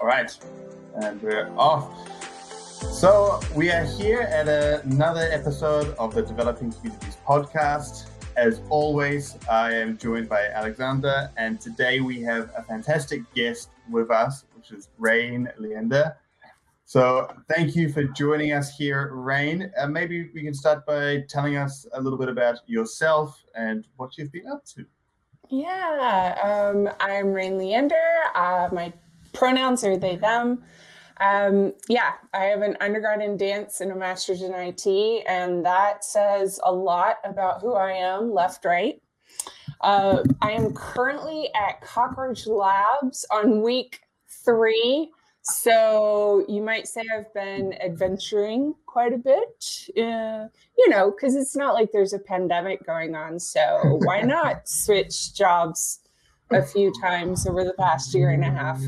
All right, and we're off. So we are here at another episode of the Developing Communities podcast. As always, I am joined by Alexander, and today we have a fantastic guest with us, which is Rain Leander. So thank you for joining us here, Rain. Uh, maybe we can start by telling us a little bit about yourself and what you've been up to. Yeah, um, I'm Rain Leander. Uh, my pronouns are they, them. Um, yeah, I have an undergrad in dance and a master's in IT, and that says a lot about who I am, left, right. Uh, I am currently at Cockroach Labs on week three so you might say I've been adventuring quite a bit, uh, you know, because it's not like there's a pandemic going on. So why not switch jobs a few times over the past year and a half?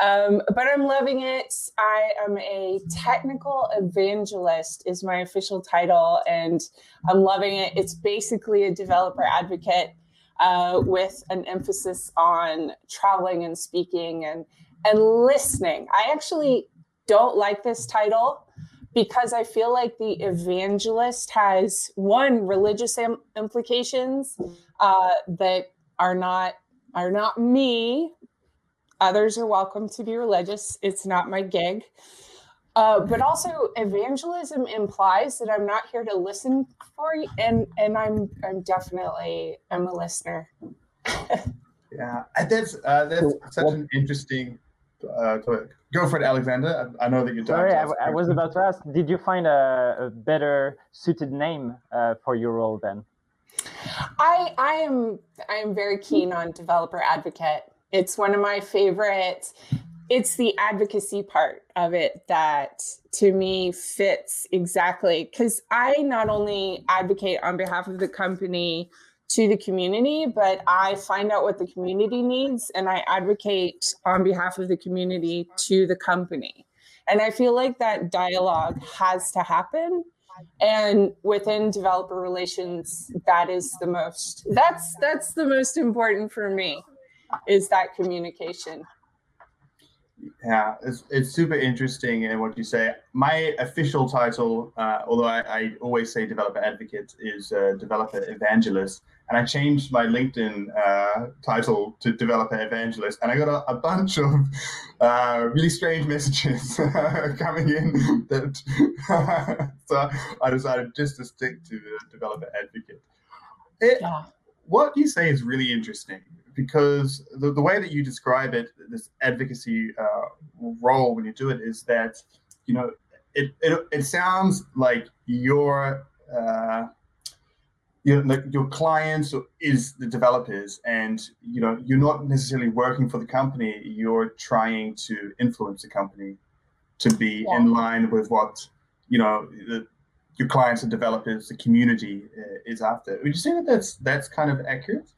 Um, but I'm loving it. I am a technical evangelist, is my official title, and I'm loving it. It's basically a developer advocate. Uh, with an emphasis on traveling and speaking and and listening. I actually don't like this title because I feel like the evangelist has one religious am- implications uh, that are not are not me. Others are welcome to be religious. It's not my gig. Uh, but also, evangelism implies that I'm not here to listen for you, and and I'm I'm definitely I'm a listener. yeah, that's uh, that's such an interesting uh, go for it, Alexander. I, I know that you're. Sorry, I, I, was about to ask. Did you find a, a better suited name uh, for your role then? I I am I am very keen on developer advocate. It's one of my favorites. It's the advocacy part of it that to me fits exactly because I not only advocate on behalf of the company to the community, but I find out what the community needs and I advocate on behalf of the community to the company. And I feel like that dialogue has to happen. And within developer relations, that is the most that's that's the most important for me is that communication. Yeah, it's, it's super interesting in what you say. My official title, uh, although I, I, always say developer advocate, is uh, developer evangelist and I changed my LinkedIn uh, title to developer evangelist, and I got a, a bunch of uh, really strange messages coming in. That so I decided just to stick to the developer advocate. It, yeah. What you say is really interesting because the, the way that you describe it, this advocacy uh, role when you do it, is that you know it it, it sounds like you're uh, your like your clients is the developers and you know you're not necessarily working for the company you're trying to influence the company to be yeah. in line with what you know the, your clients and developers the community uh, is after would you say that that's that's kind of accurate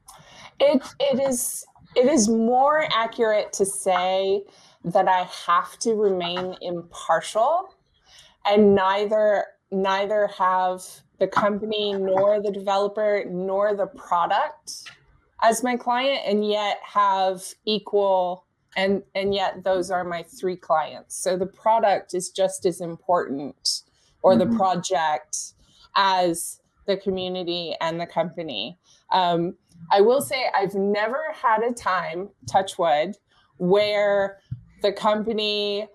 it it is it is more accurate to say that i have to remain impartial and neither neither have the company nor the developer nor the product as my client and yet have equal and and yet those are my three clients so the product is just as important or mm-hmm. the project as the community and the company um, i will say i've never had a time touch wood where the company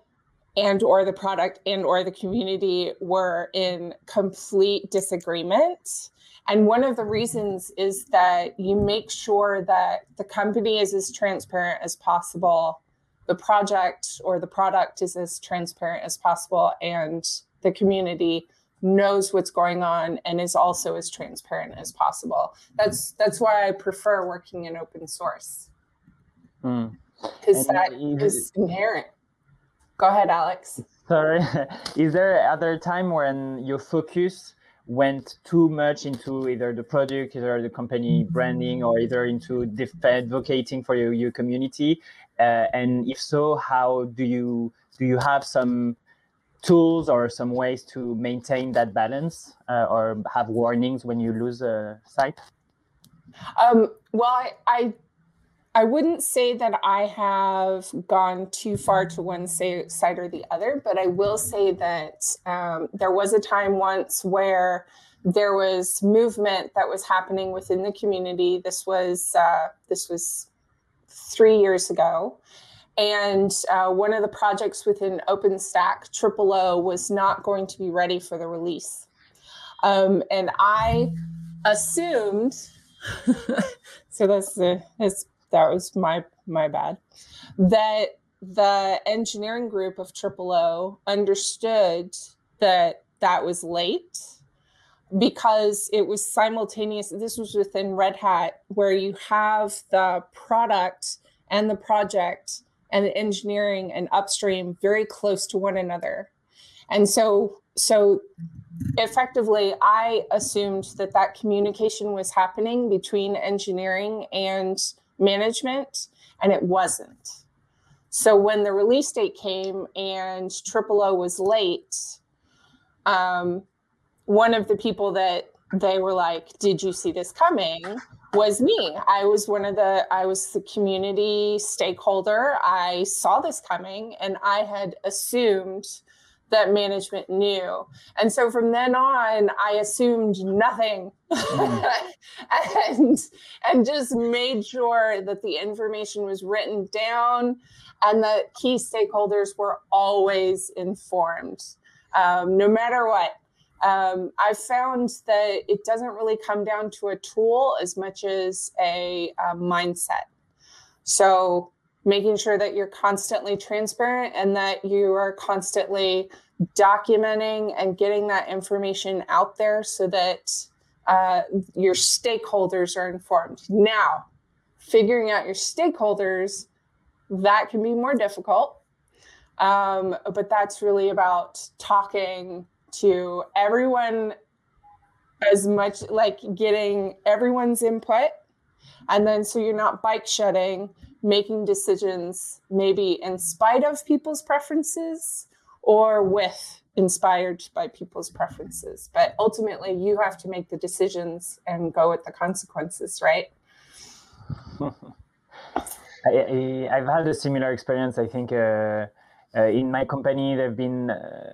and or the product and or the community were in complete disagreement. And one of the reasons is that you make sure that the company is as transparent as possible the project or the product is as transparent as possible and the community knows what's going on and is also as transparent as possible. That's that's why i prefer working in open source. Because mm. that is inherent Go ahead, Alex. Sorry. Is there other time when your focus went too much into either the product, either the company branding, or either into advocating for your, your community? Uh, and if so, how do you do you have some tools or some ways to maintain that balance uh, or have warnings when you lose a site? Um, well, I, I I wouldn't say that I have gone too far to one say, side or the other, but I will say that um, there was a time once where there was movement that was happening within the community. This was uh, this was three years ago, and uh, one of the projects within OpenStack, TripleO, was not going to be ready for the release, um, and I assumed. so that's the that's that was my my bad. That the engineering group of TripleO understood that that was late because it was simultaneous. This was within Red Hat, where you have the product and the project and the engineering and upstream very close to one another. And so, so effectively, I assumed that that communication was happening between engineering and management, and it wasn't. So when the release date came and TripleO was late, um, one of the people that they were like, "Did you see this coming?" was me. I was one of the I was the community stakeholder. I saw this coming, and I had assumed that management knew. And so from then on, I assumed nothing mm. and, and just made sure that the information was written down and that key stakeholders were always informed, um, no matter what. Um, I've found that it doesn't really come down to a tool as much as a, a mindset. So making sure that you're constantly transparent and that you are constantly documenting and getting that information out there so that uh, your stakeholders are informed. Now, figuring out your stakeholders, that can be more difficult. Um, but that's really about talking to everyone as much like getting everyone's input. And then so you're not bike shedding, making decisions maybe in spite of people's preferences or with inspired by people's preferences. But ultimately, you have to make the decisions and go with the consequences, right? I, have had a similar experience. I think uh, uh, in my company, they've been. Uh,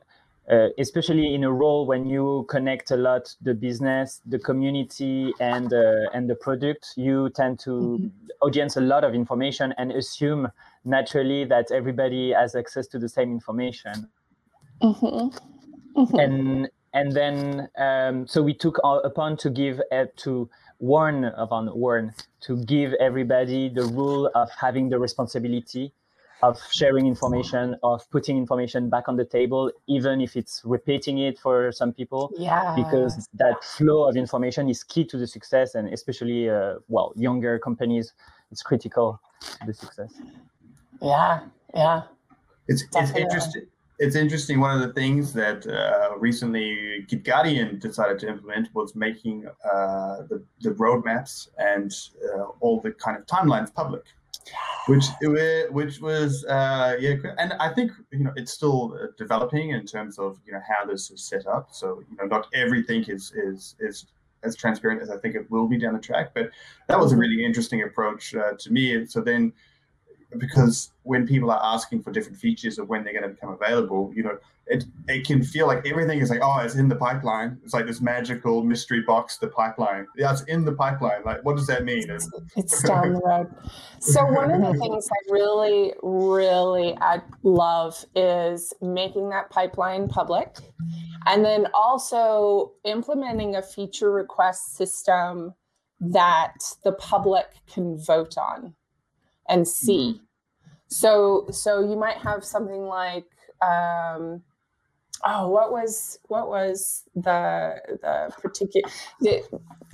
uh, especially in a role when you connect a lot the business, the community, and uh, and the product, you tend to mm-hmm. audience a lot of information and assume naturally that everybody has access to the same information. Mm-hmm. Mm-hmm. And and then um, so we took upon to give uh, to warn upon warn to give everybody the rule of having the responsibility of sharing information, of putting information back on the table, even if it's repeating it for some people. Yeah. Because that flow of information is key to the success, and especially, uh, well, younger companies, it's critical to the success. Yeah. Yeah. It's, it's interesting. It's interesting. One of the things that uh, recently GitGuardian decided to implement was making uh, the, the roadmaps and uh, all the kind of timelines public which which was uh, yeah, and I think you know it's still uh, developing in terms of you know how this is set up. So you know not everything is is is as transparent as I think it will be down the track. But that was a really interesting approach uh, to me. So then because when people are asking for different features of when they're going to become available, you know, it it can feel like everything is like, oh, it's in the pipeline. It's like this magical mystery box, the pipeline. Yeah, it's in the pipeline. Like, what does that mean? It's, it's down the road. So one of the things I really, really I love is making that pipeline public, and then also implementing a feature request system that the public can vote on and see. Mm-hmm. So so you might have something like um, oh what was what was the the particular the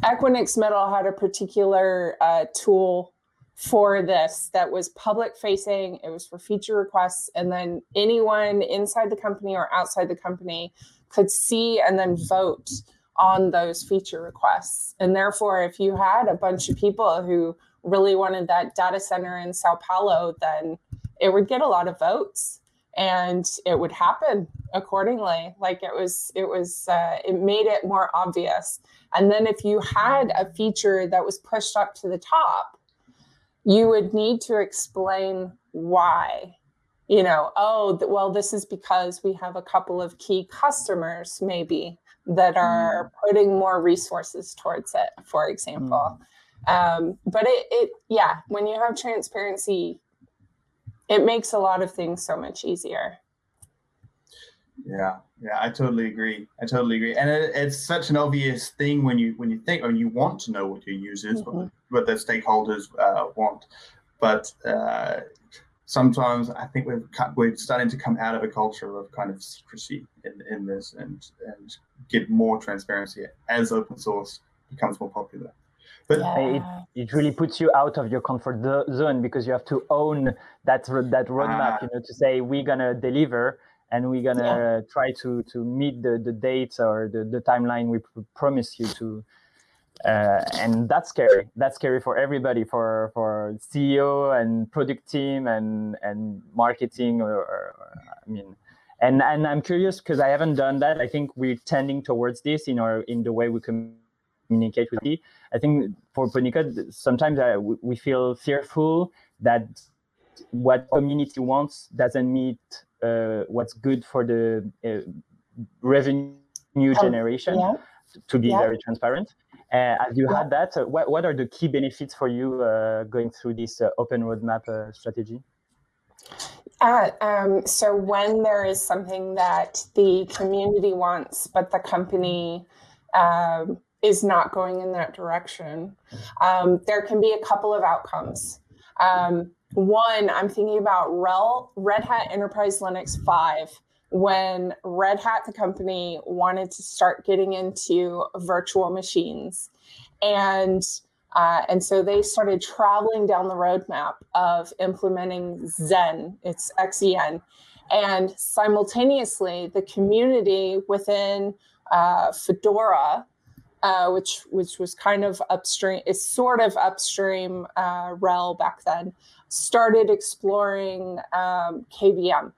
Equinix Metal had a particular uh, tool for this that was public facing it was for feature requests and then anyone inside the company or outside the company could see and then vote on those feature requests and therefore if you had a bunch of people who really wanted that data center in Sao Paulo, then it would get a lot of votes and it would happen accordingly like it was it was uh, it made it more obvious and then if you had a feature that was pushed up to the top you would need to explain why. You know, oh, well, this is because we have a couple of key customers, maybe, that are mm. putting more resources towards it, for example. Mm. Um, but it, it, yeah, when you have transparency, it makes a lot of things so much easier. Yeah, yeah, I totally agree. I totally agree, and it, it's such an obvious thing when you when you think or you want to know what your users, mm-hmm. what, what the stakeholders uh, want, but uh, sometimes I think we're we're starting to come out of a culture of kind of secrecy in, in this and and get more transparency as open source becomes more popular. But yeah. it, it really puts you out of your comfort zone because you have to own that that roadmap, uh, you know, to say we're gonna deliver and we're gonna yeah. try to to meet the the dates or the, the timeline we promise you to uh, and that's scary that's scary for everybody for for ceo and product team and and marketing or, or i mean and and i'm curious because i haven't done that i think we're tending towards this in our in the way we communicate with you i think for Polycode, sometimes I, we feel fearful that what community wants doesn't meet uh, what's good for the uh, revenue generation yeah. to be yeah. very transparent. Uh, as you yeah. had that, uh, what, what are the key benefits for you uh, going through this uh, open roadmap strategy? Um, so when there is something that the community wants, but the company um, is not going in that direction, um, there can be a couple of outcomes. Um, one, I'm thinking about RHEL, Red Hat Enterprise Linux 5, when Red Hat, the company, wanted to start getting into virtual machines. And uh, and so they started traveling down the roadmap of implementing Xen, it's XEN. And simultaneously, the community within uh, Fedora, uh, which which was kind of upstream, is sort of upstream uh, RHEL back then, started exploring um, KVM.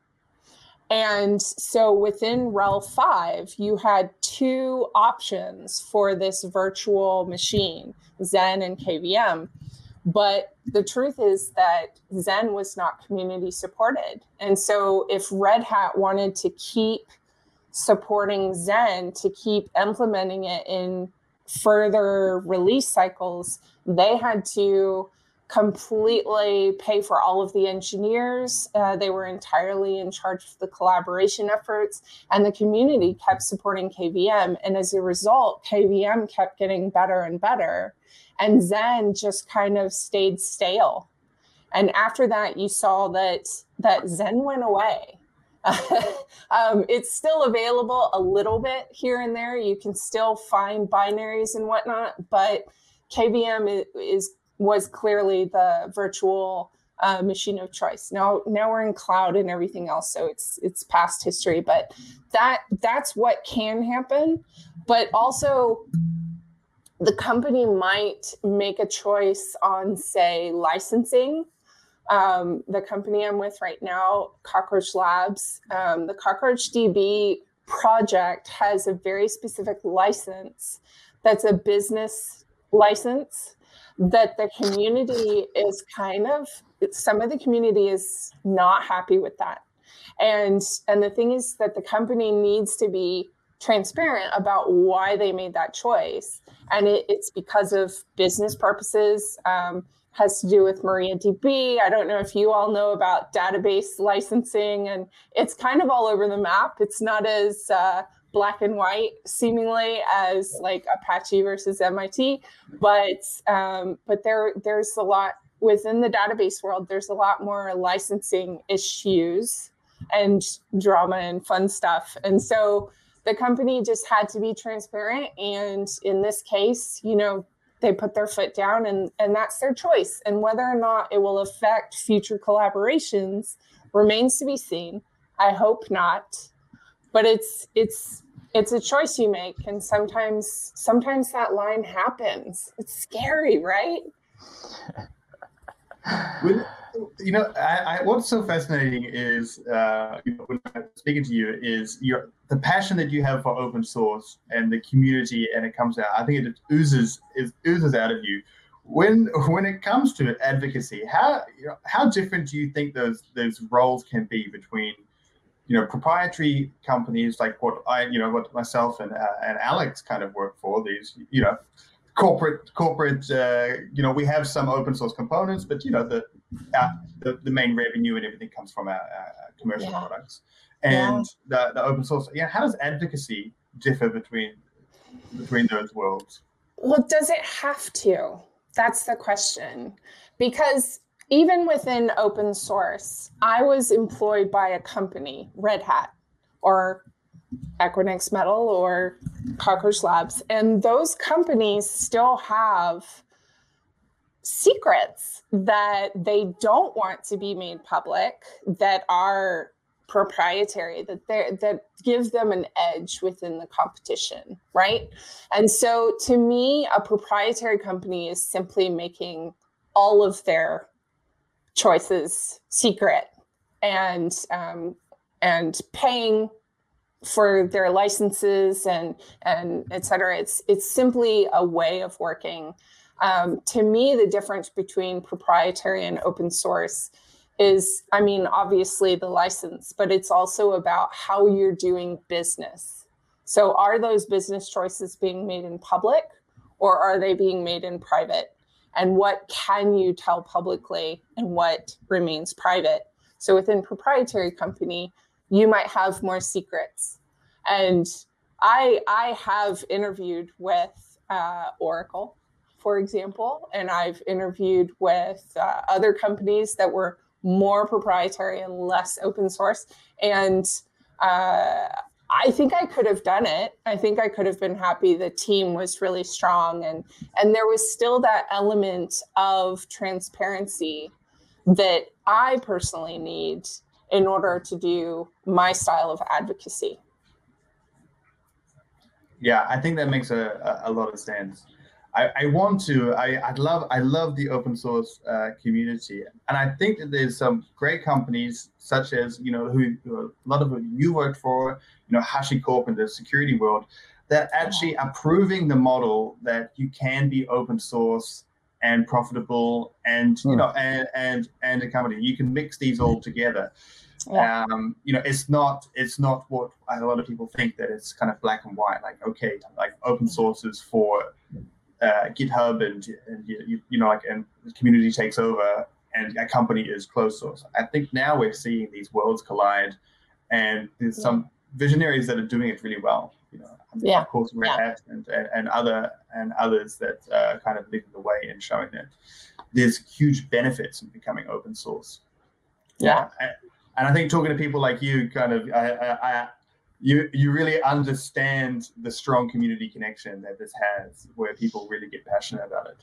And so within RHEL 5, you had two options for this virtual machine, Xen and KVM. But the truth is that Xen was not community supported. And so if Red Hat wanted to keep supporting Xen to keep implementing it in further release cycles, they had to completely pay for all of the engineers. Uh, they were entirely in charge of the collaboration efforts, and the community kept supporting KVM. And as a result, KVM kept getting better and better, and Xen just kind of stayed stale. And after that, you saw that that Xen went away. um, it's still available a little bit here and there. You can still find binaries and whatnot, but KVM is was clearly the virtual uh, machine of choice. Now, now we're in cloud and everything else, so it's it's past history. But that that's what can happen. But also, the company might make a choice on, say, licensing. Um, the company I'm with right now, Cockroach Labs, um, the CockroachDB project has a very specific license that's a business license that the community is kind of some of the community is not happy with that. And and the thing is that the company needs to be transparent about why they made that choice. And it, it's because of business purposes um, has to do with mariadb i don't know if you all know about database licensing and it's kind of all over the map it's not as uh, black and white seemingly as like Apache versus MIT, but um, but there there's a lot within the database world. There's a lot more licensing issues and drama and fun stuff, and so the company just had to be transparent. And in this case, you know, they put their foot down, and and that's their choice. And whether or not it will affect future collaborations remains to be seen. I hope not but it's it's it's a choice you make and sometimes sometimes that line happens it's scary right you know I, I, what's so fascinating is uh, you know, when I'm speaking to you is your the passion that you have for open source and the community and it comes out i think it oozes it oozes out of you. When when it comes to advocacy, how you know, how different do you think those those roles can be between you know proprietary companies like what I you know what myself and uh, and Alex kind of work for these you know corporate corporate uh, you know we have some open source components but you know the uh, the, the main revenue and everything comes from our, our commercial yeah. products and yeah. the, the open source yeah how does advocacy differ between between those worlds well does it have to that's the question because even within open source i was employed by a company red hat or Equinix Metal or Cockroach Labs. And those companies still have secrets that they don't want to be made public that are proprietary that they that gives them an edge within the competition right and so to me a proprietary company is simply making all of their choices secret and um, and paying for their licenses and and et cetera. It's it's simply a way of working. Um, to me, the difference between proprietary and open source is, I mean, obviously the license, but it's also about how you're doing business. So, are those business choices being made in public, or are they being made in private? And what can you tell publicly, and what remains private? So, within proprietary company, you might have more secrets. And I I have interviewed with uh, Oracle, for example, and I've interviewed with uh, other companies that were more proprietary and less open source. And uh, I think I could have done it. I think I could have been happy. The team was really strong, and and there was still that element of transparency that I personally need in order to do my style of advocacy. Yeah, I think that makes a, a, lot of sense. I, I want to. I, I love. I love the open source uh, community, and I think that there's some great companies such as you know who, who a lot of you worked for, you know HashiCorp in the security world, that actually are proving the model that you can be open source and profitable, and you hmm. know, and and and a company. You can mix these all together. Yeah. Um, you know, it's not it's not what a lot of people think that it's kind of black and white. Like, okay, like open sources for uh, GitHub and, and you, you know, like and the community takes over and a company is closed source. I think now we're seeing these worlds collide, and there's yeah. some visionaries that are doing it really well. You know, yeah. of course, yeah. And, and, and other and others that uh, kind of leading the way and showing that there's huge benefits in becoming open source. Yeah. yeah and I think talking to people like you, kind of, I, I, I, you you really understand the strong community connection that this has, where people really get passionate about it.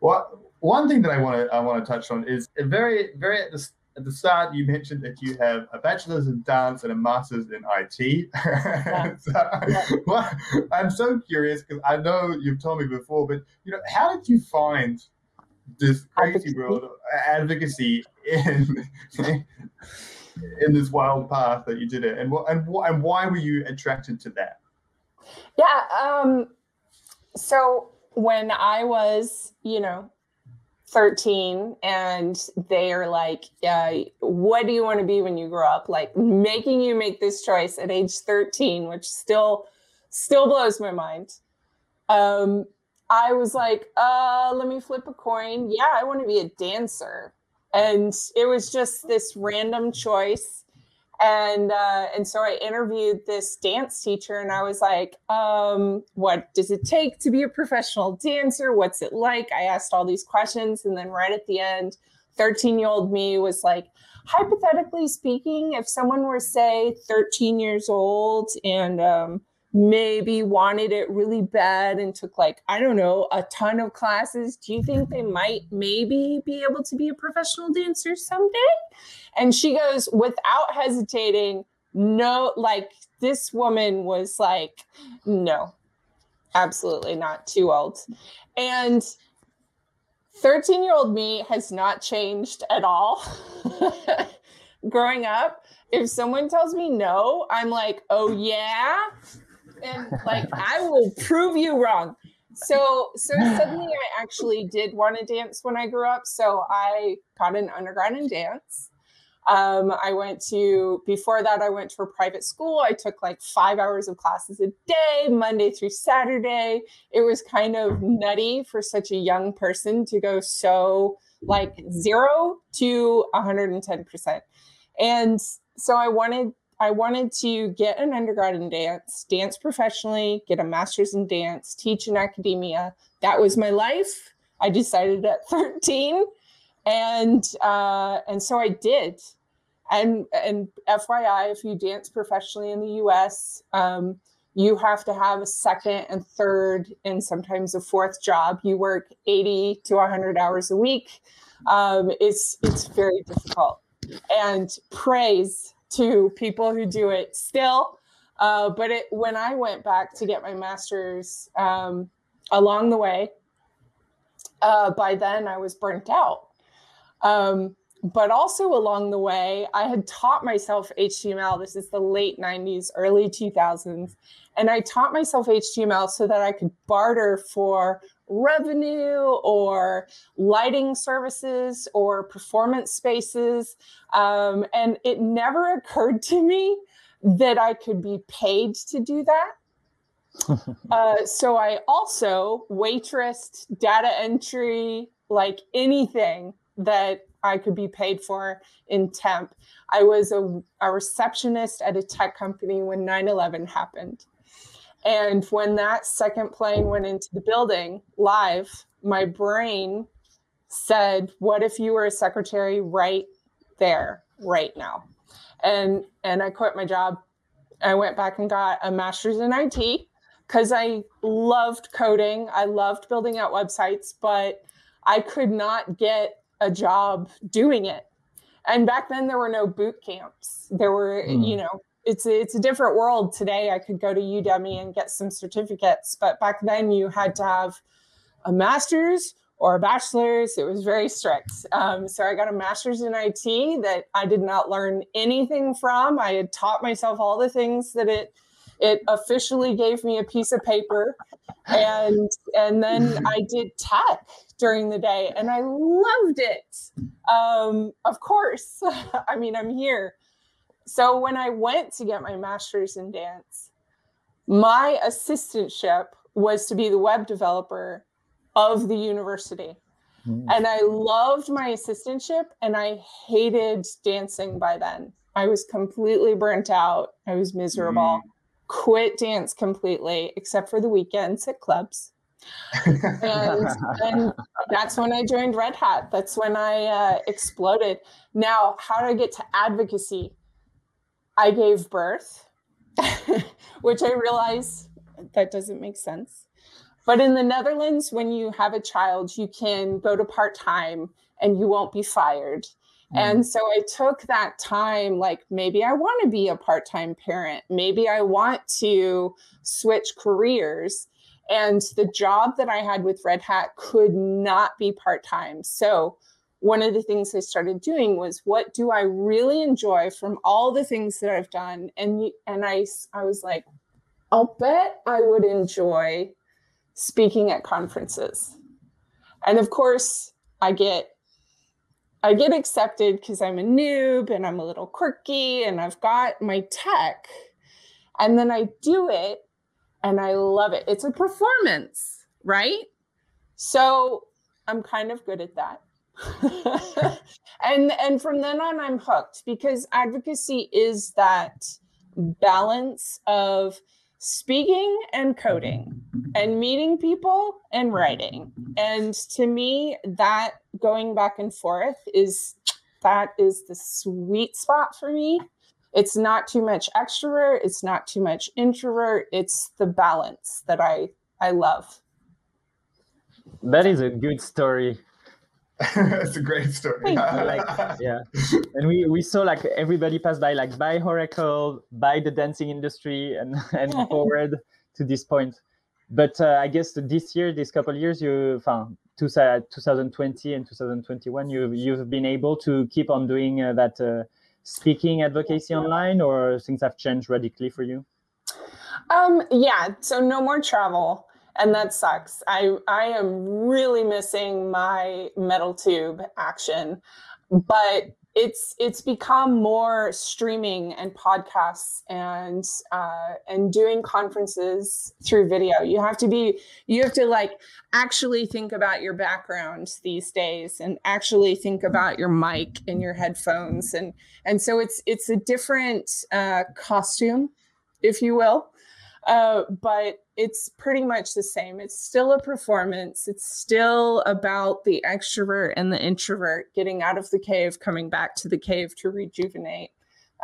Well, one thing that I want to I want to touch on is very very at the, at the start you mentioned that you have a bachelor's in dance and a master's in IT. Yeah. so, yeah. Well, I'm so curious because I know you've told me before, but you know, how did you find this crazy world of advocacy in in this wild path that you did it, and what and what and why were you attracted to that? Yeah. Um, so when I was, you know, 13 and they are like, uh, what do you want to be when you grow up? Like making you make this choice at age 13, which still still blows my mind. Um, I was like, uh, let me flip a coin. Yeah, I want to be a dancer and it was just this random choice and uh, and so I interviewed this dance teacher, and I was like, um, "What does it take to be a professional dancer? What's it like?" I asked all these questions, and then right at the end, thirteen-year-old me was like, "Hypothetically speaking, if someone were say thirteen years old and um, maybe wanted it really bad and took like i don't know a ton of classes do you think they might maybe be able to be a professional dancer someday? And she goes without hesitating no like this woman was like no absolutely not too old. And 13 year old me has not changed at all. Growing up if someone tells me no i'm like oh yeah and like I will prove you wrong. so so suddenly I actually did want to dance when I grew up. So I got an undergrad in dance. Um, I went to before that I went to a private school. I took like five hours of classes a day, Monday through Saturday. It was kind of nutty for such a young person to go so like zero to 110%. And so I wanted I wanted to get an undergrad in dance, dance professionally, get a master's in dance, teach in academia. That was my life. I decided at 13, and uh, and so I did. And and FYI, if you dance professionally in the U.S., um, you have to have a second and third, and sometimes a fourth job. You work 80 to 100 hours a week. Um, it's it's very difficult. And praise to people who do it still. Uh, but it, when I went back to get my master's um, along the way, uh, by then I was burnt out. Um, but also along the way, I had taught myself HTML. This is the late 90s, early 2000s. And I taught myself HTML so that I could barter for revenue or lighting services or performance spaces. Um, and it never occurred to me that I could be paid to do that. uh, so I also waitressed, data entry, like anything that I could be paid for in temp. I was a, a receptionist at a tech company when 9 11 happened. And when that second plane went into the building live, my brain said, What if you were a secretary right there, right now? And and I quit my job. I went back and got a master's in IT because I loved coding. I loved building out websites, but I could not get a job doing it. And back then there were no boot camps. There were, mm. you know, it's a, it's a different world today. I could go to Udemy and get some certificates, but back then you had to have a master's or a bachelor's. It was very strict. Um, so I got a master's in IT that I did not learn anything from. I had taught myself all the things that it it officially gave me a piece of paper, and and then I did tech during the day, and I loved it. Um, of course, I mean I'm here so when I went to get my master's in dance, my assistantship was to be the web developer of the university. Mm. And I loved my assistantship and I hated dancing by then. I was completely burnt out. I was miserable. Mm. Quit dance completely, except for the weekends at clubs. and, and, that's when I joined Red Hat. That's when I uh, exploded. Now, how did I get to advocacy? I gave birth, which I realize that doesn't make sense. But in the Netherlands, when you have a child, you can go to part time and you won't be fired. Mm. And so I took that time, like maybe I want to be a part time parent, maybe I want to switch careers. And the job that I had with Red Hat could not be part time. So one of the things I started doing was what do I really enjoy from all the things that I've done and and I I was like I'll bet I would enjoy speaking at conferences. And of course, I get I get accepted because I'm a noob and I'm a little quirky and I've got my tech. And then I do it and I love it. It's a performance, right? So I'm kind of good at that. and and from then on i'm hooked because advocacy is that balance of speaking and coding and meeting people and writing. And to me that going back and forth is that is the sweet spot for me. It's not too much extrovert. It's not too much introvert. It's the balance that i i love. That is a good story it's a great story. like, yeah, and we we saw like everybody pass by, like by Oracle, by the dancing industry, and and forward to this point. But uh, I guess this year, this couple years, you found 2020 and 2021, you you've been able to keep on doing uh, that uh, speaking advocacy online, or things have changed radically for you. Um, yeah, so no more travel and that sucks. I I am really missing my metal tube action, but it's it's become more streaming and podcasts and uh, and doing conferences through video. You have to be you have to like actually think about your background these days and actually think about your mic and your headphones and and so it's it's a different uh, costume, if you will. Uh, but it's pretty much the same. It's still a performance. It's still about the extrovert and the introvert getting out of the cave, coming back to the cave to rejuvenate.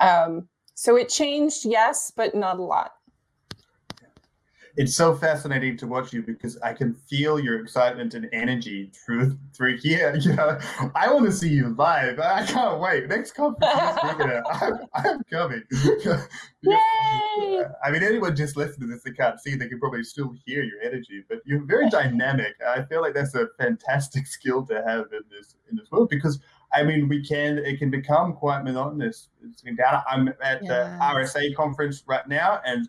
Um, so it changed, yes, but not a lot it's so fascinating to watch you because I can feel your excitement and energy through through here. You know, I want to see you live. I can't wait. Next conference, I'm, I'm coming. Yay! I mean, anyone just listening to this, they can't see. They can probably still hear your energy, but you're very dynamic. I feel like that's a fantastic skill to have in this in this world because. I mean, we can. It can become quite monotonous. Sitting down, I'm at yes. the RSA conference right now, and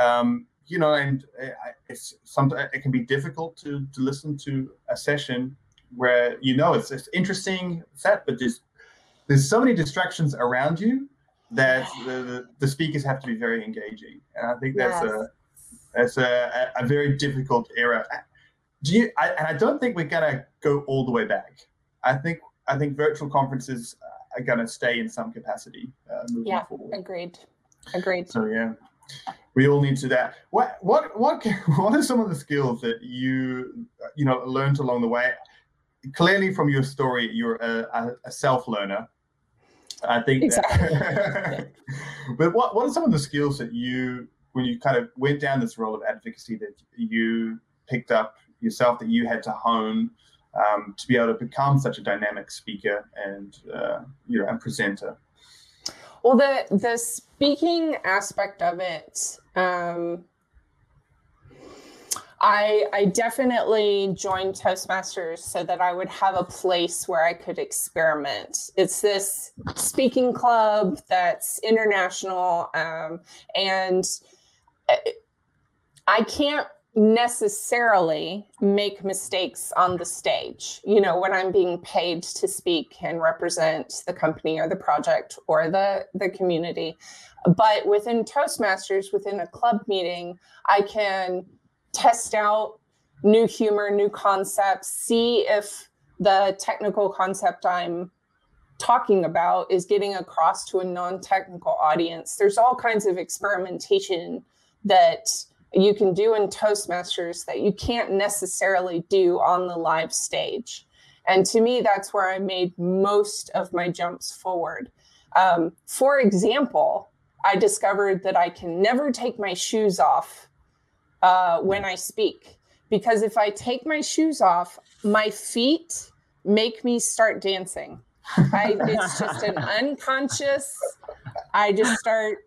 um, you know, and it's sometimes it can be difficult to to listen to a session where you know it's it's interesting set, but there's there's so many distractions around you that the, the speakers have to be very engaging, and I think that's yes. a that's a, a very difficult era. Do you? I, and I don't think we're gonna go all the way back. I think I think virtual conferences are gonna stay in some capacity uh, moving yeah, forward. Agreed. Agreed. So yeah we all need to that. What what what what are some of the skills that you you know learned along the way? Clearly, from your story, you're a, a self learner. I think. Exactly. That, but what what are some of the skills that you when you kind of went down this role of advocacy that you picked up yourself that you had to hone um, to be able to become such a dynamic speaker and uh, you know and presenter? Well, the the speaking aspect of it, um, I I definitely joined Toastmasters so that I would have a place where I could experiment. It's this speaking club that's international, um, and uh, I can't necessarily make mistakes on the stage. You know, when I'm being paid to speak and represent the company or the project or the the community. But within Toastmasters, within a club meeting, I can test out new humor, new concepts, see if the technical concept I'm talking about is getting across to a non-technical audience. There's all kinds of experimentation that you can do in Toastmasters that you can't necessarily do on the live stage. And to me, that's where I made most of my jumps forward. Um, for example, I discovered that I can never take my shoes off uh, when I speak because if I take my shoes off, my feet make me start dancing. I, it's just an unconscious. I just start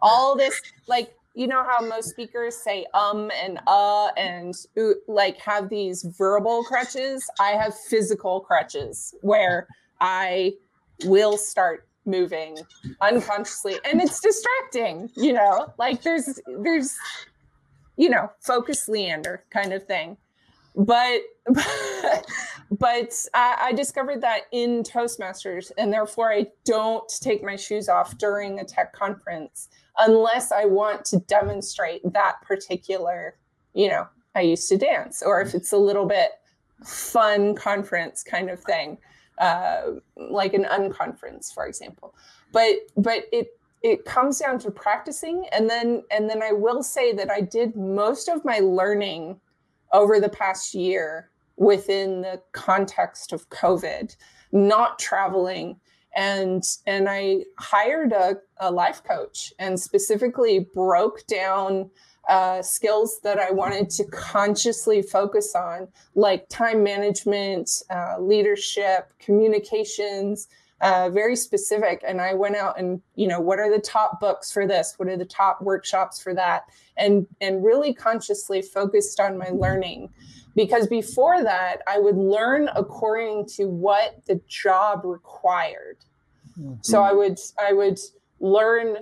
all this like you know how most speakers say um and uh and like have these verbal crutches? I have physical crutches where i will start moving unconsciously and it's distracting you know? Like there's there's you know focus leander kind of thing but but I, I, discovered that in toastmasters and therefore i don't take my shoes off during a tech conference unless I want to demonstrate that particular, you know, I used to dance, or if it's a little bit fun conference kind of thing, uh, like an unconference, for example. But but it it comes down to practicing, and then and then I will say that I did most of my learning over the past year within the context of COVID, not traveling. And and i hired a, a life coach and specifically broke down uh, skills that i wanted to consciously focus on like time management uh, leadership communications uh, very specific. And i went out and you know what are the top books for this? What are the top workshops for that? And and really consciously focused on my learning. Because before that i would learn according to what the job required. Mm-hmm. so i would i would learn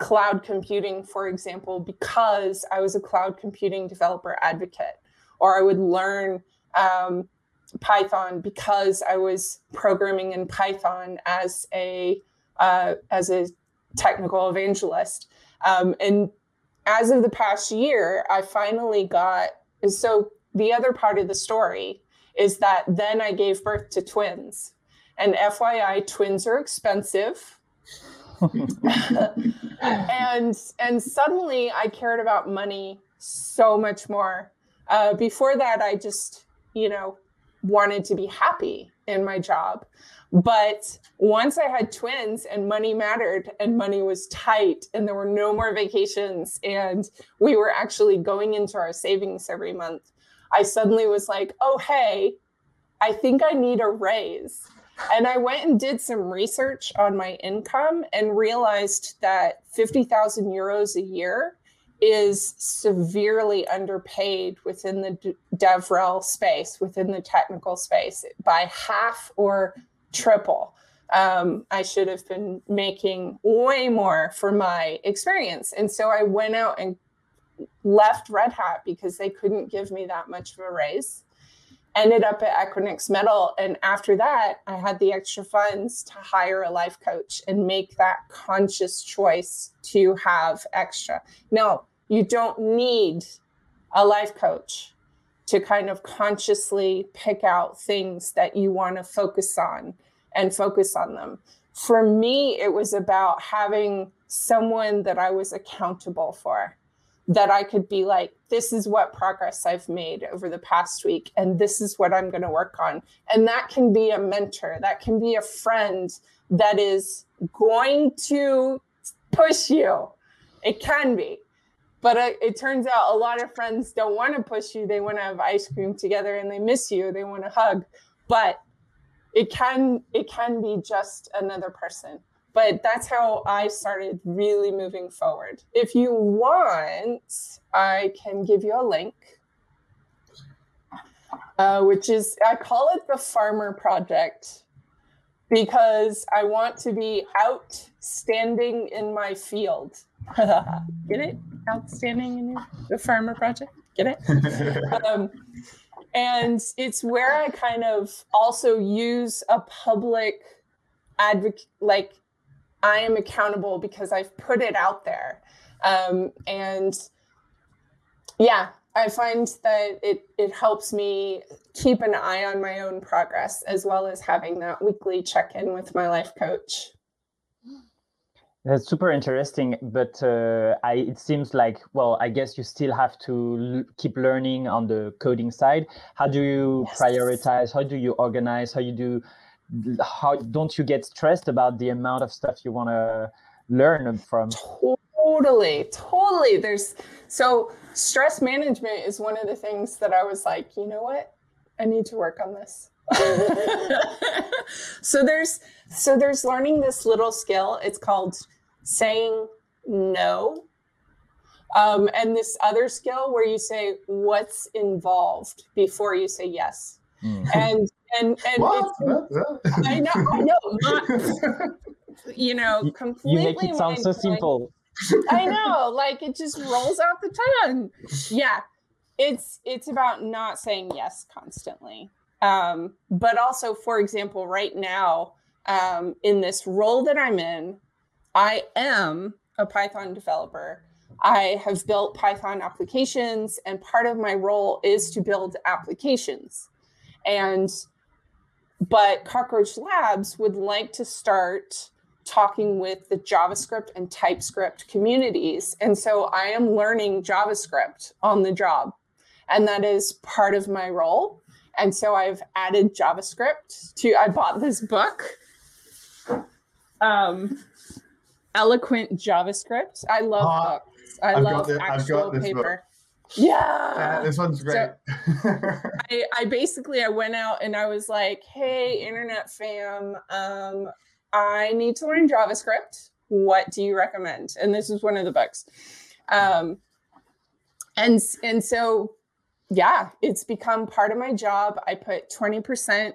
cloud computing, for example, because I was a cloud computing developer advocate, or I would learn um, Python because I was programming in Python as a uh, as a technical evangelist. Um, and as of the past year, I finally got so the other part of the story is that then I gave birth to twins. And FYI, twins are expensive. and and suddenly I cared about money so much more. Uh, before that, I just you know wanted to be happy in my job. But once I had twins and money mattered and money was tight and there were no more vacations and we were actually going into our savings every month, I suddenly was like, oh, hey, I think I need a raise. And I went and did some research on my income and realized that 50,000 euros a year is severely underpaid within the DevRel space, within the technical space, by half or triple. Um, I should have been making way more for my experience. And so I went out and left Red Hat because they couldn't give me that much of a raise. Ended up at Equinix Metal. And after that, I had the extra funds to hire a life coach and make that conscious choice to have extra. Now, you don't need a life coach to kind of consciously pick out things that you want to focus on and focus on them. For me, it was about having someone that I was accountable for, that I could be like, this is what progress I've made over the past week, and this is what I'm going to work on. And that can be a mentor, that can be a friend that is going to push you. It can be. But it, it turns out a lot of friends don't want to push you. They want to have ice cream together and they miss you. They want to hug. But it can it can be just another person but that's how i started really moving forward if you want i can give you a link uh, which is i call it the farmer project because i want to be outstanding in my field get it outstanding in your, the farmer project get it um, and it's where I kind of also use a public advocate, like I am accountable because I've put it out there. Um, and yeah, I find that it it helps me keep an eye on my own progress as well as having that weekly check in with my life coach. That's super interesting, but uh, I, it seems like, well, I guess you still have to keep learning on the coding side. How do you yes. prioritize? How do you organize? How you do? How don't you get stressed about the amount of stuff you want to learn from? Totally, totally. There's so stress management is one of the things that I was like, you know what, I need to work on this. so there's so there's learning this little skill. It's called saying no. Um, and this other skill where you say what's involved before you say yes. Mm. And and and I know I know not, you know completely. You make it sound so simple. I know, like it just rolls off the tongue. Yeah, it's it's about not saying yes constantly. Um, but also, for example, right now, um, in this role that I'm in, I am a Python developer. I have built Python applications, and part of my role is to build applications. And but Cockroach Labs would like to start talking with the JavaScript and TypeScript communities. And so I am learning JavaScript on the job. And that is part of my role. And so I've added JavaScript to, I bought this book, um, Eloquent JavaScript. I love uh, books. I I've love the, actual paper. Book. Yeah. this one's great. So I, I basically I went out and I was like, hey, internet fam, um, I need to learn JavaScript. What do you recommend? And this is one of the books. Um, and and so yeah, it's become part of my job. I put 20%,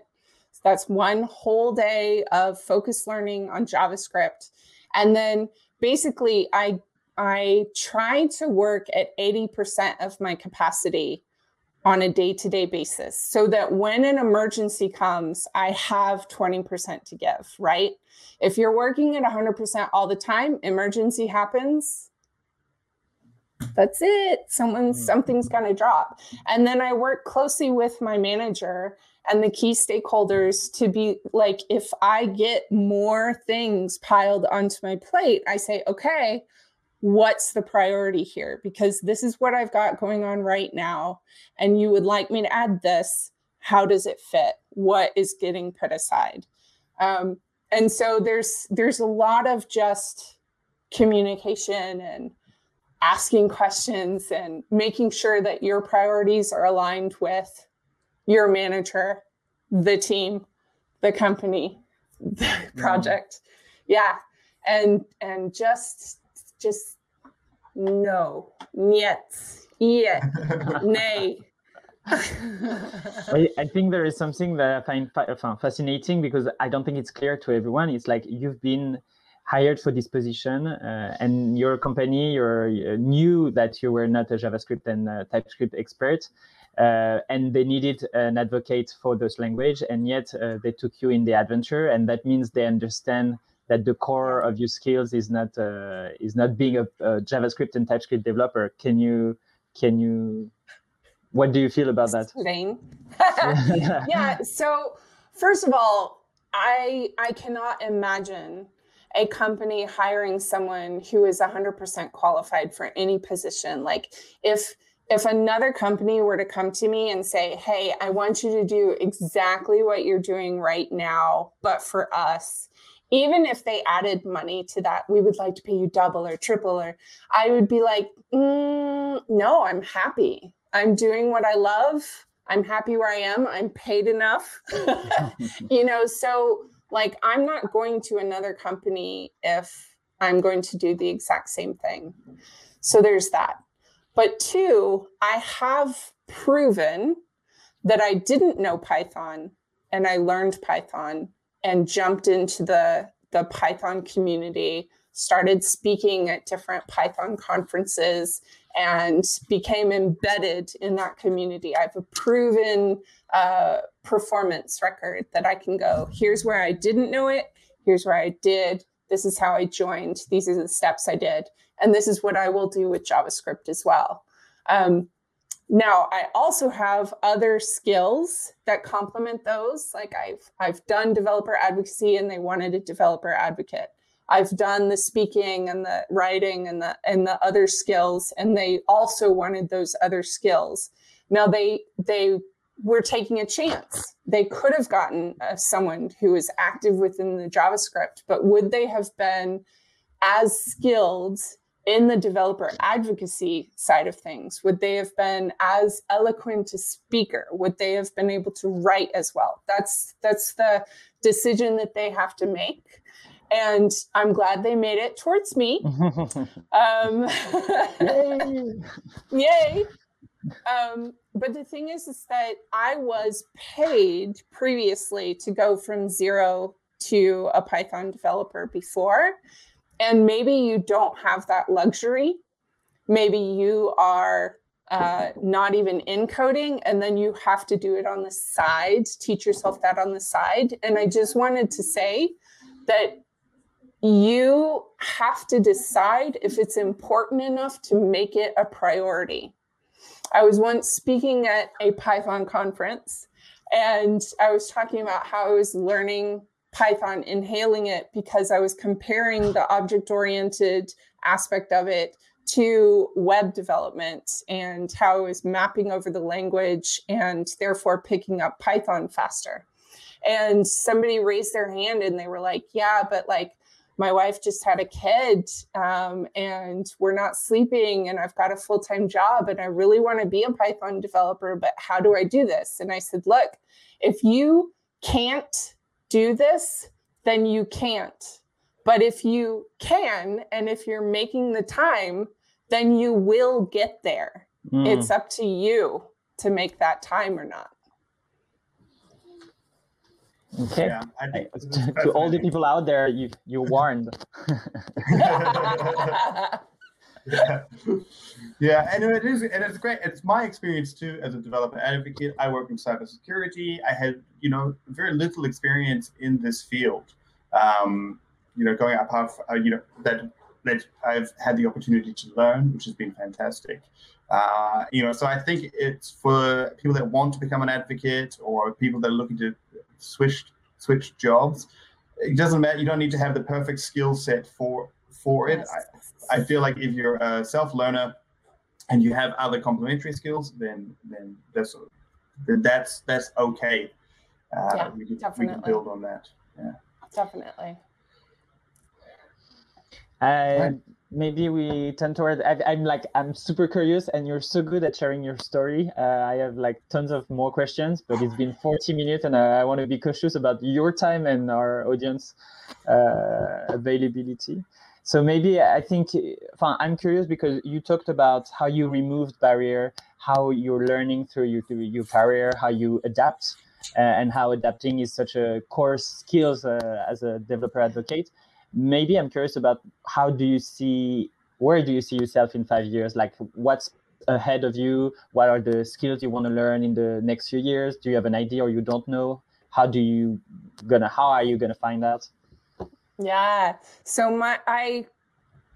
that's one whole day of focused learning on JavaScript. And then basically I I try to work at 80% of my capacity on a day-to-day basis so that when an emergency comes, I have 20% to give, right? If you're working at 100% all the time, emergency happens, that's it. Someone, mm. something's going to drop. And then I work closely with my manager and the key stakeholders to be like if I get more things piled onto my plate, I say, "Okay, what's the priority here because this is what I've got going on right now and you would like me to add this, how does it fit? What is getting put aside?" Um, and so there's there's a lot of just communication and asking questions and making sure that your priorities are aligned with your manager, the team, the company, the project. Yeah. And and just just no. Niet. Yeah. Nay. I think there is something that I find uh, fascinating because I don't think it's clear to everyone. It's like you've been hired for this position uh, and your company your, uh, knew that you were not a javascript and uh, typescript expert uh, and they needed an advocate for those language and yet uh, they took you in the adventure and that means they understand that the core of your skills is not uh, is not being a, a, javascript and typescript developer. Can you can you what do you feel about that? Yeah so first of all i i cannot imagine a company hiring someone who is 100% qualified for any position like if if another company were to come to me and say hey i want you to do exactly what you're doing right now but for us even if they added money to that we would like to pay you double or triple or i would be like mm, no i'm happy. I'm doing what i love. I'm happy where i am. I'm paid enough. You know so like, I'm not going to another company if I'm going to do the exact same thing. So there's that. But two, I have proven that I didn't know Python and I learned Python and jumped into the, the Python community, started speaking at different Python conferences, and became embedded in that community. I have a proven uh, performance record that I can go, here's where I didn't know it, here's where I did, this is how I joined, these are the steps I did, and this is what I will do with JavaScript as well. Um, now, I also have other skills that complement those. Like I've I've done developer advocacy, and they wanted a developer advocate. I've done the speaking and the writing and the and the other skills, and they also wanted those other skills. Now they they were taking a chance. They could have gotten uh, someone who is active within the JavaScript, but would they have been as skilled in the developer advocacy side of things? Would they have been as eloquent a speaker? Would they have been able to write as well? That's that's the decision that they have to make and I'm glad they made it towards me. um, yay! yay. Um, but the thing is, is that I was paid previously to go from zero to a Python developer before, and maybe you don't have that luxury. Maybe you are uh, not even in coding, and then you have to do it on the side, teach yourself that on the side. And I just wanted to say that you have to decide if it's important enough to make it a priority. I was once speaking at a Python conference and I was talking about how I was learning Python, inhaling it because I was comparing the object oriented aspect of it to web development and how I was mapping over the language and therefore picking up Python faster. And somebody raised their hand and they were like, Yeah, but like my wife just had a kid um, and we're not sleeping and I've got a full time job and I really want to be a Python developer, but how do I do this? And I said, look, if you can't do this, then you can't. But if you can, and if you're making the time, then you will get there. Mm. It's up to you to make that time or not. Okay. Yeah, I think to, to all the people out there, you you warned. yeah. yeah, and it is, and it's great. It's my experience too as a developer advocate. I work in cybersecurity. I had, you know, very little experience in this field. Um, you know, going up, uh, you know, that that I've had the opportunity to learn, which has been fantastic. Uh, you know, so I think it's for people that want to become an advocate or people that are looking to switch switched jobs. It doesn't matter. You don't need to have the perfect skill set for for it. I, I feel like if you're a self learner and you have other complementary skills, then then that's that's that's okay. Uh, yeah, we, can, definitely. we can build on that. Yeah, definitely. Uh, maybe we turn toward I, am like i'm super curious and you're so good at sharing your story. Uh, i have like tons of more questions but it's been 40 minutes and i, I want to be cautious about your time and our audience uh, availability. So maybe i think i'm curious because you talked about how you removed barrier how you're learning through your, your career how you adapt uh, and how adapting is such a core skills uh, as a developer advocate maybe i'm curious about how do you see where do you see yourself in five years? Like what's ahead of you? What are the skills you want to learn in the next few years? Do you have an idea or you don't know? How do you gonna how are you gonna find out? Yeah so my i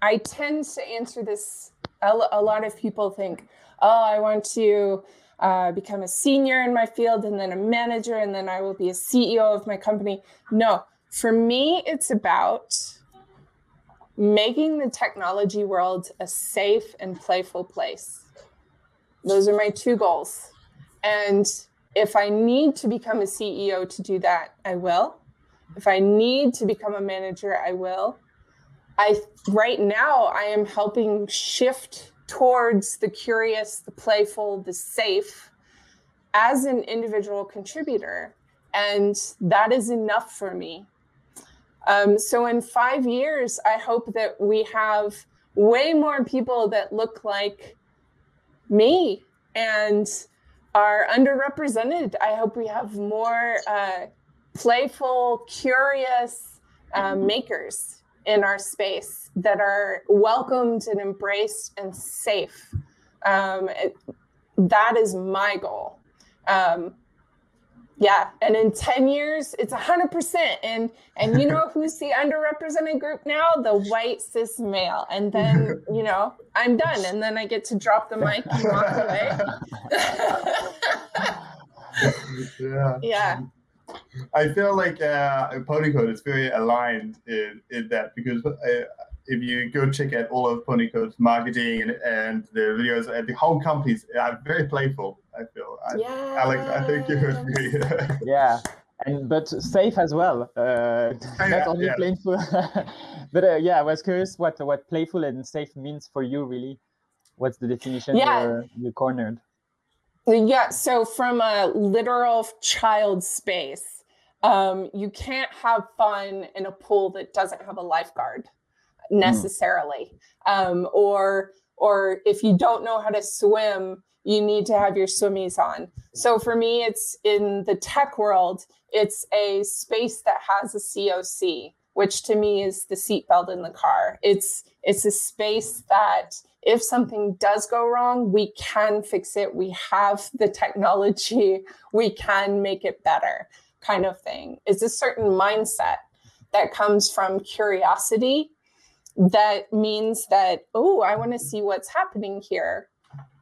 i tend to answer this a, lot of people think oh i want to uh, become a senior in my field and then a manager and then i will be a ceo of my company. No for me, it's about making the technology world a safe and playful place. Those are my two goals. And if I need to become a CEO to do that, I will. If I need to become a manager, I will. I right now I am helping shift towards the curious, the playful, the safe as an individual contributor. And that is enough for me um, so in five years, I hope that we have way more people that look like me and are underrepresented. I hope we have more uh, playful, curious uh, makers in our space that are welcomed and embraced and safe. Um, it, that is my goal. Um, yeah, and in 10 years, it's 100%. And and you know who's the underrepresented group now? The white cis male. And then, you know, I'm done and then I get to drop the mic and walk away. yeah. Yeah. I feel like uh, Ponicode is very aligned in, in that because uh, if you go check out all of Ponicode's marketing and, and the videos, and the whole companies are very playful. I feel. I, yeah. Alex, I think you agree. yeah. And but safe as well, uh, not only yeah. playful. but uh, yeah, I was curious what what playful and safe means for you. Really, what's the definition yeah. you're, you cornered? Yeah. So from a literal child space, um, you can't have fun in a pool that doesn't have a lifeguard. Hmm. necessarily. Mm. Um, or or if you don't know how to swim, you need to have your swimmies on. So for me, it's in the tech world, it's a space that has a COC, which to me is the seatbelt in the car. It's it's a space that if something does go wrong, we can fix it. We have the technology, we can make it better, kind of thing. It's a certain mindset that comes from curiosity that means that, oh, I want to see what's happening here.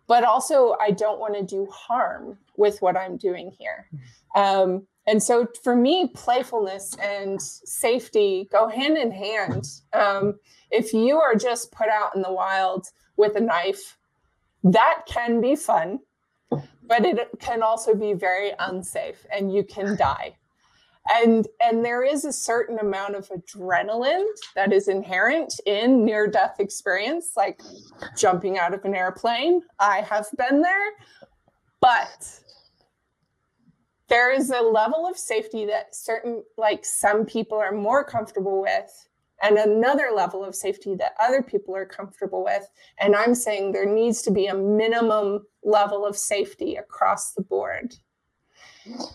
But also, I don't want to do harm with what I'm doing here. Um, and so for me, playfulness and safety go hand in hand. Um, if you are just put out in the wild with a knife, that can be fun, but it can also be very unsafe and you can die and and there is a certain amount of adrenaline that is inherent in near death experience like jumping out of an airplane. I have been there but there is a level of safety that certain like some people are more comfortable with and another level of safety that other people are comfortable with. And i'm saying there needs to be a minimum level of safety across the board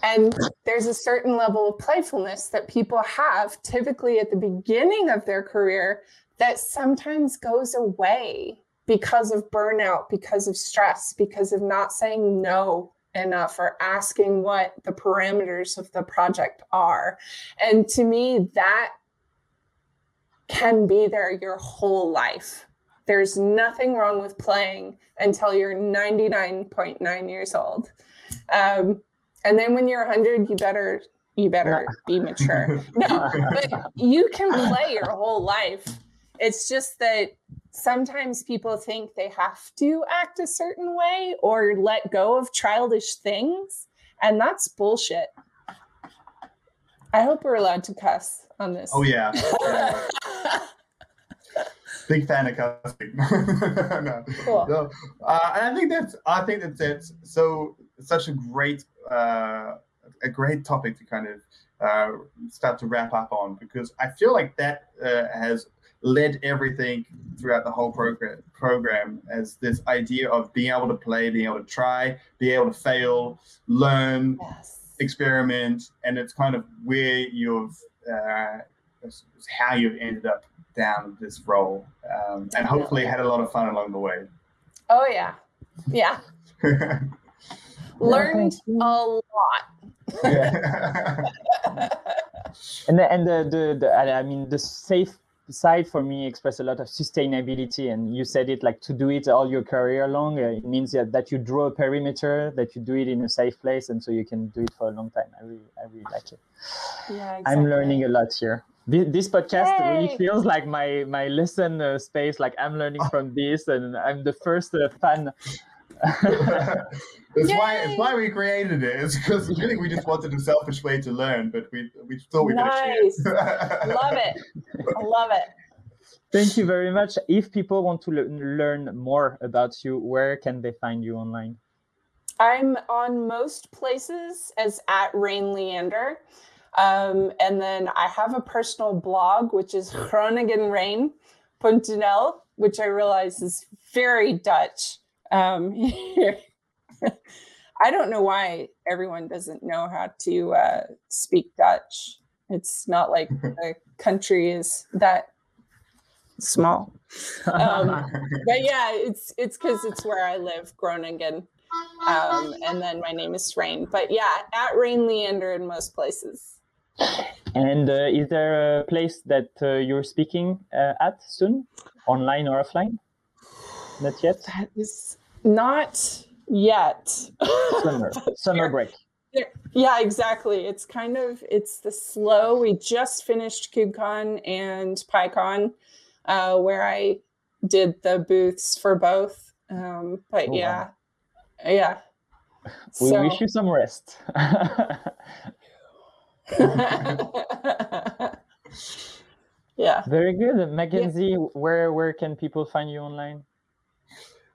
And there's a certain level of playfulness that people have typically at the beginning of their career that sometimes goes away because of burnout, because of stress, because of not saying no enough or asking what the parameters of the project are. And to me, that can be there your whole life. There's nothing wrong with playing until you're 99.9 years old. Um, and then when you're 100, you better you better be mature. No, but you can play your whole life. It's just that sometimes people think they have to act a certain way or let go of childish things, and that's bullshit. I hope we're allowed to cuss on this. Oh yeah. Big fan of cussing. no, cool. no. Uh, and I think that's I think that's it. so such a great uh, a great topic to kind of uh, start to wrap up on because I feel like that uh, has led everything throughout the whole program program as this idea of being able to play, being able to try, being able to fail, learn, yes. experiment, and it's kind of where you've uh, how you've ended up down this role, um, and hopefully had a lot of fun along the way. Oh yeah, yeah. Learned a lot. Yeah. and the, and the, the, the I mean the safe side for me express a lot of sustainability and you said it like to do it all your career long uh, it means that, that you draw a perimeter that you do it in a safe place and so you can do it for a long time i really i really like it yeah exactly. i'm learning a lot here this podcast Yay! really feels like my my lesson uh, space like i'm learning from this and i'm the first uh, fan it's why it's why we created it. It's because really we just wanted a selfish way to learn, but we we thought we nice. could love it. I love it. Thank you very much. If people want to le- learn more about you, where can they find you online? I'm on most places as at Rain Leander. Um, and then I have a personal blog, which is groningenrain.nl, which I realize is very Dutch. Um, I don't know why everyone doesn't know how to uh, speak Dutch. It's not like the country is that small. Um, but yeah, it's it's because it's where I live, Groningen. Um, and then my name is Rain. But yeah, at Rain Leander in most places. And uh, is there a place that uh, you're speaking uh, at soon, online or offline? Not yet. That is not yet. Summer, summer break. Yeah, exactly. It's kind of it's the slow. We just finished KubeCon and PyCon, uh, where I did the booths for both. Um, but oh, yeah, wow. yeah. We so, wish you some rest. yeah. Very good, Mackenzie. Yeah. Where where can people find you online?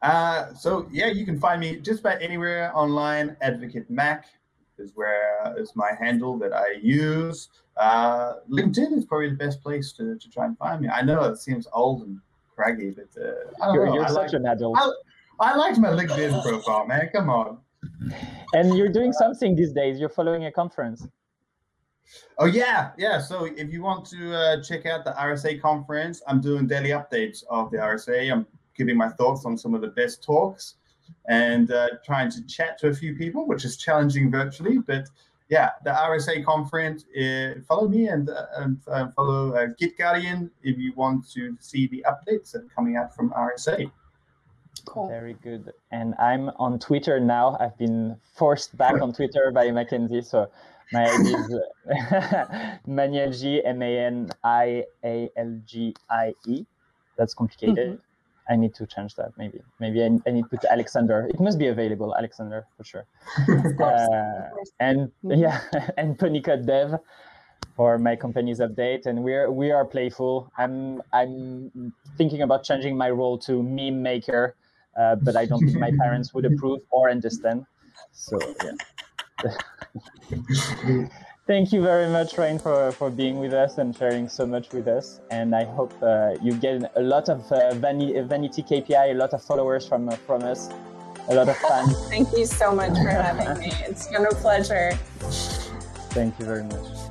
Uh, so yeah, you can find me just about anywhere online. Advocate Mac is where is my handle that I use. Uh, LinkedIn is probably the best place to, to try and find me. I know it seems old and craggy, but uh, you're, you're such an adult. I, I liked my LinkedIn profile, man. Come on. And you're doing something these days. You're following a conference. Oh yeah, yeah. So if you want to uh, check out the RSA conference, I'm doing daily updates of the RSA. I'm giving my thoughts on some of the best talks and uh, trying to chat to a few people, which is challenging virtually. But yeah, the RSA conference, uh, follow me and, uh, and uh, follow uh, GitGuardian if you want to see the updates that are coming out from RSA. Cool. Very good. And I'm on Twitter now. I've been forced back on Twitter by Mackenzie. So my ID is Manialgie, M A N I A L G I E. That's complicated. Mm-hmm. I need to change that. Maybe, maybe I, I, need to put Alexander. It must be available, Alexander, for sure. uh, and mm-hmm. yeah, and Ponicode Dev for my company's update. And we're we are playful. I'm I'm thinking about changing my role to meme maker, uh, but I don't think my parents would approve or understand. So yeah. Thank you very much, Rain, for, for being with us and sharing so much with us. And I hope uh, you get a lot of uh, Vanity KPI, a lot of followers from, uh, from us. a lot of fun. Thank you so much for having me. It's been a pleasure. Thank you very much.